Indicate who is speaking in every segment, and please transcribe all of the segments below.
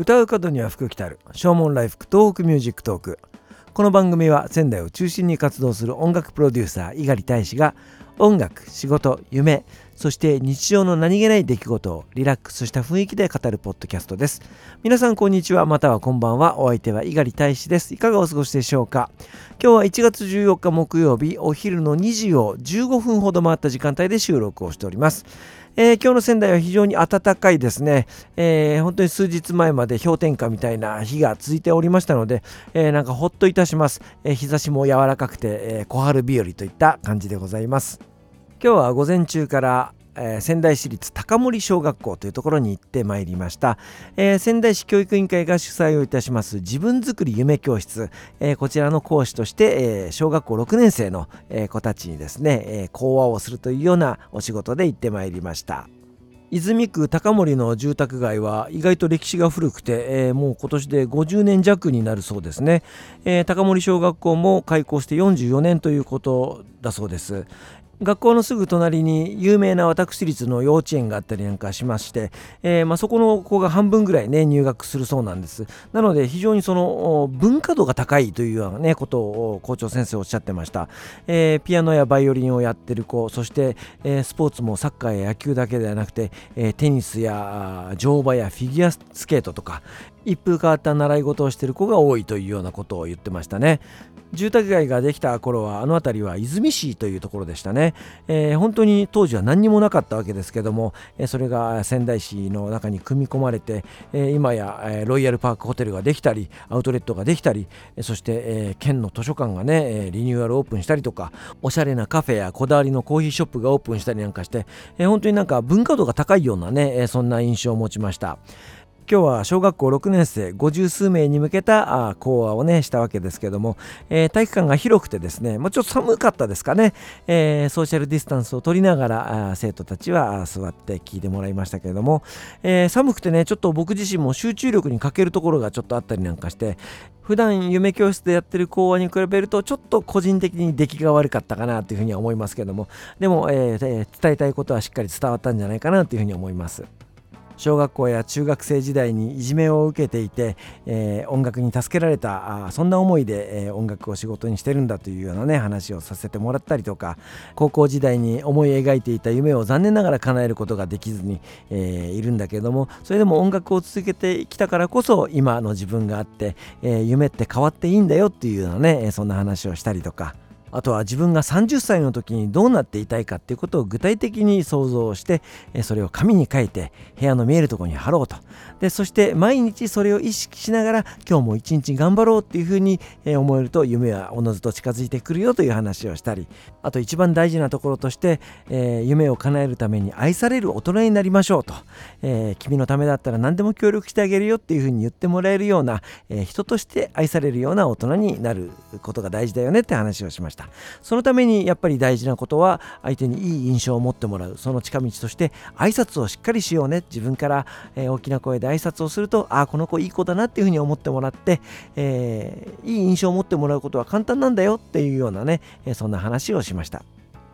Speaker 1: 唱う門には福来たる。唱門来福東北ミュージックトーク。この番組は仙台を中心に活動する音楽プロデューサー猪狩大使が音楽仕事夢そして日常の何気ない出来事をリラックスした雰囲気で語るポッドキャストです。皆さんこんにちは。またはこんばんは。お相手は猪狩大使です。いかがお過ごしでしょうか？今日は1月14日木曜日お昼の2時を15分ほど回った時間帯で収録をしております。えー、今日の仙台は非常に暖かいですね、えー、本当に数日前まで氷点下みたいな日が続いておりましたので、えー、なんかほっといたします、え日差しも柔らかくて、え小春日和といった感じでございます。今日は午前中からえー、仙台市立高森小学校というところに行ってまいりました、えー、仙台市教育委員会が主催をいたします自分づくり夢教室、えー、こちらの講師として、え小学校6年生の、え子たちにですね、え講話をするというようなお仕事で行ってまいりました。泉区高森の住宅街は意外と歴史が古くて、えー、もう今年で50年弱になるそうですね、えー、高森小学校も開校して44年ということだそうです、学校のすぐ隣に有名な私立の幼稚園があったりなんかしまして、えー、まあ、そこの子が半分ぐらいね入学するそうなんです。なので非常にその文化度が高いというようなねことを校長先生おっしゃってました、えー、ピアノやバイオリンをやってる子そして、えー、スポーツもサッカーや野球だけではなくて、えテニスや乗馬やフィギュアスケートとか一風変わった習い事をしている子が多いというようなことを言ってましたね。住宅街ができた頃はあの辺りは和泉市というところでしたね、えー、本当に当時は何にもなかったわけですけども、え、それが仙台市の中に組み込まれて、え、今や、えロイヤルパークホテルができたりアウトレットができたりそして、え県の図書館がねリニューアルオープンしたりとかおしゃれなカフェやこだわりのコーヒーショップがオープンしたりなんかして、え本当になんか文化度が高いようなねそんな印象を持ちました。今日は小学校6年生50数名に向けた講話をねしたわけですけども、えー、体育館が広くてですねもうちょっと寒かったですかね、えー、ソーシャルディスタンスを取りながら生徒たちは座って聞いてもらいましたけれども、えー、寒くてねちょっと僕自身も集中力に欠けるところがちょっとあったりなんかして普段夢教室でやってる講話に比べるとちょっと個人的に出来が悪かったかなというふうには思いますけどもでも、えー、伝えたいことはしっかり伝わったんじゃないかなというふうに思います。小学校や中学生時代にいじめを受けていて、えー、音楽に助けられたあそんな思いで、えー、音楽を仕事にしてるんだというようなね話をさせてもらったりとか高校時代に思い描いていた夢を残念ながら叶えることができずに、えー、いるんだけどもそれでも音楽を続けてきたからこそ今の自分があって、え夢って変わっていいんだよっていうようなねそんな話をしたりとか。あとは自分が30歳の時にどうなっていたいかっていうことを具体的に想像してそれを紙に書いて部屋の見えるところに貼ろうと。でそして毎日それを意識しながら今日も一日頑張ろうっていうふうに思えると夢はおのずと近づいてくるよという話をしたりあと一番大事なところとして、えー、夢を叶えるために愛される大人になりましょうと、えー、君のためだったら何でも協力してあげるよっていうふうに言ってもらえるような、えー、人として愛されるような大人になることが大事だよねって話をしました。そのためにやっぱり大事なことは相手にいい印象を持ってもらう。その近道として挨拶をしっかりしようね。自分から、え大きな声で挨拶をするとああこの子いい子だなっていうふうに思ってもらって、えーいい印象を持ってもらうことは簡単なんだよっていうようなね、えそんな話をしました。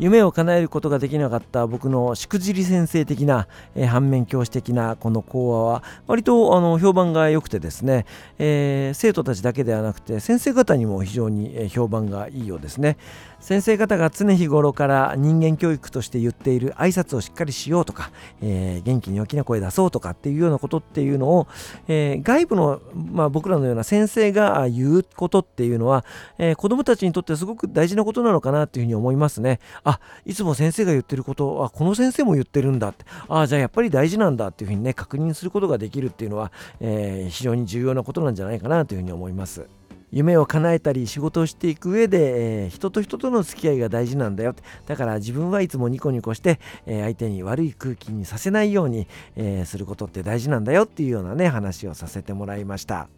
Speaker 1: 夢を叶えることができなかった僕のしくじり先生的な、えー、反面教師的なこの講話は割とあの評判が良くてですね、えー、生徒たちだけではなくて先生方にも非常に評判がいいようですね。先生方が常日頃から人間教育として言っている挨拶をしっかりしようとか、えー、元気に大きな声出そうとかっていうようなことっていうのを、えー、外部の、まあ、僕らのような先生が言うことっていうのは、えー、子どもたちにとってすごく大事なことなのかなっていうふうに思いますね。あいつも先生が言ってることあこの先生も言ってるんだってあじゃあやっぱり大事なんだっていうふうにね確認することができるっていうのは、え非常に重要なことなんじゃないかなというふうに思います。夢を叶えたり仕事をしていく上で、えー、人と人との付き合いが大事なんだよだから自分はいつもニコニコして、えー、相手に悪い空気にさせないように、えー、することって大事なんだよっていうようなね話をさせてもらいました。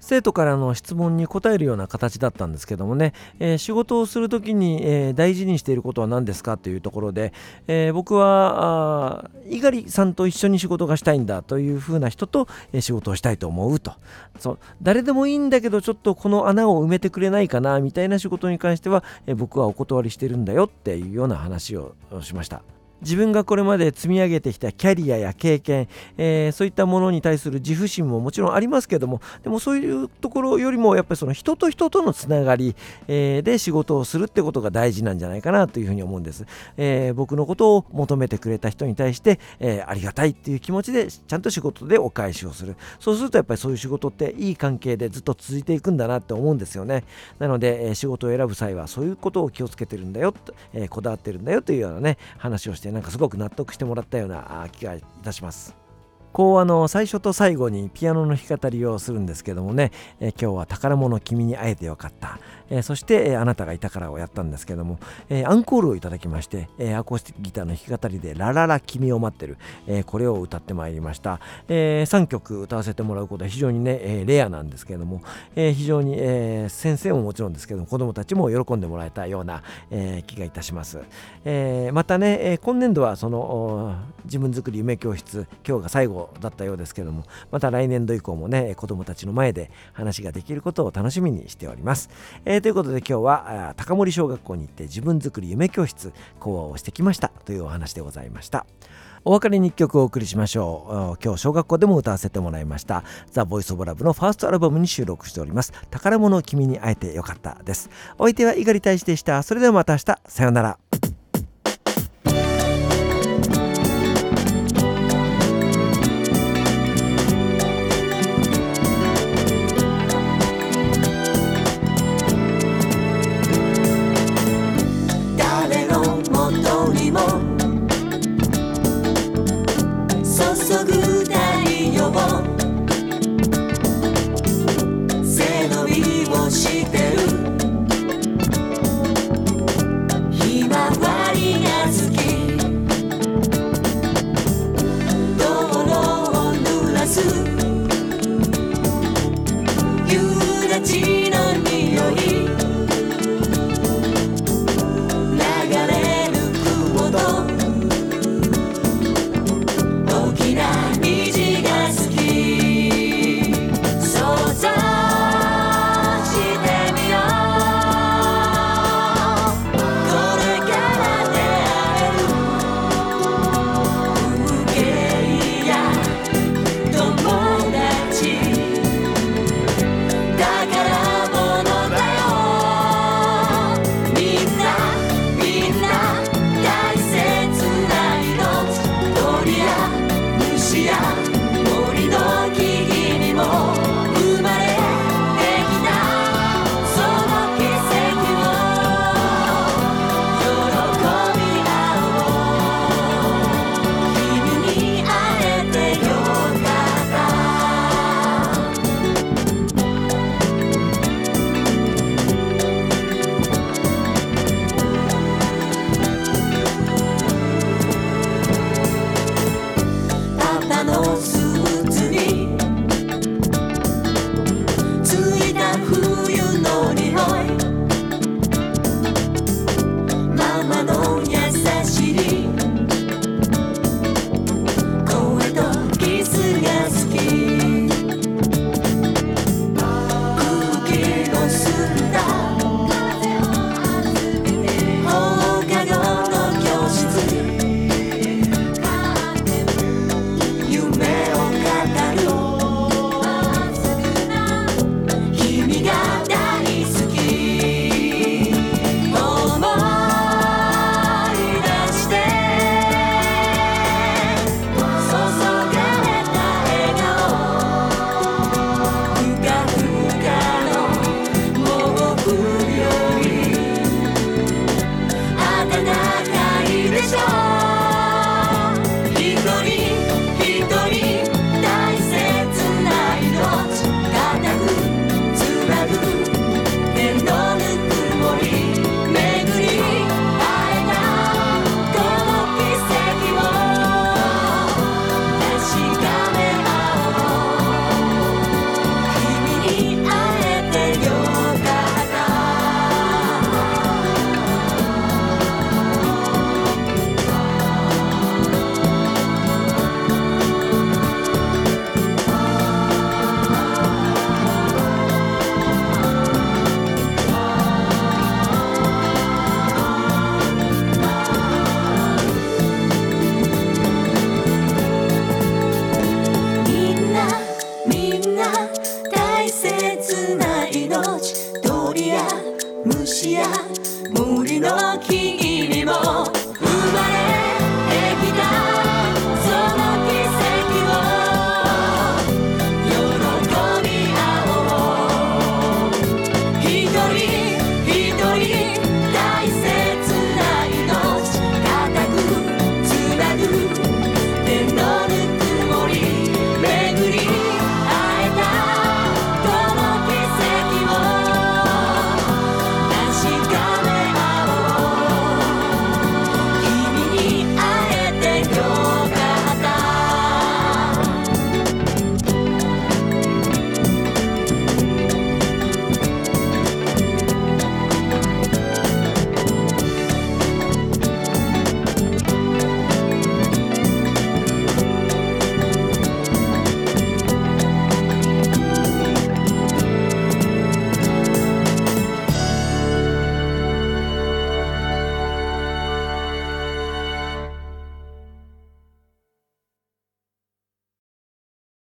Speaker 1: 生徒からの質問に答えるような形だったんですけどもね、えー、仕事をする時に、えー、大事にしていることは何ですかというところで、えー、僕は猪狩さんと一緒に仕事がしたいんだというふうな人と、え仕事をしたいと思うとそう誰でもいいんだけどちょっとこの穴を埋めてくれないかなみたいな仕事に関しては、え僕はお断りしてるんだよっていうような話をしました。自分がこれまで積み上げてきたキャリアや経験、えー、そういったものに対する自負心ももちろんありますけどもでもそういうところよりもやっぱりその人と人とのつながり、えー、で仕事をするってことが大事なんじゃないかなというふうに思うんです、えー、僕のことを求めてくれた人に対して、えありがたいっていう気持ちでちゃんと仕事でお返しをする。そうするとやっぱりそういう仕事っていい関係でずっと続いていくんだなって思うんですよね。なので、え仕事を選ぶ際はそういうことを気をつけてるんだよ、えこだわってるんだよというようなね話をしてなんかすごく納得してもらったような気がいたします。こうあの最初と最後にピアノの弾き語りをするんですけどもね、え今日は宝物君に会えてよかった、えそして、えあなたがいたからをやったんですけども、えアンコールをいただきまして、えアコースティックギターの弾き語りでラララ君を待ってる、えこれを歌ってまいりました、え3曲歌わせてもらうことは非常にね、えレアなんですけども、え非常に、え先生ももちろんですけども子供たちも喜んでもらえたような、え気がいたします、えまたね、え今年度はその自分作り夢教室今日が最後だったようですけどもまた来年度以降もね子供たちの前で話ができることを楽しみにしております、えー、ということで今日は高森小学校に行って自分作り夢教室講話をしてきましたというお話でございました。お別れに1曲をお送りしましょう。今日小学校でも歌わせてもらいました。ザ・ボイス・オブ・ラブのファーストアルバムに収録しております。宝物君に会えてよかったです。お相手は猪狩大使でした。それではまた明日。さようなら。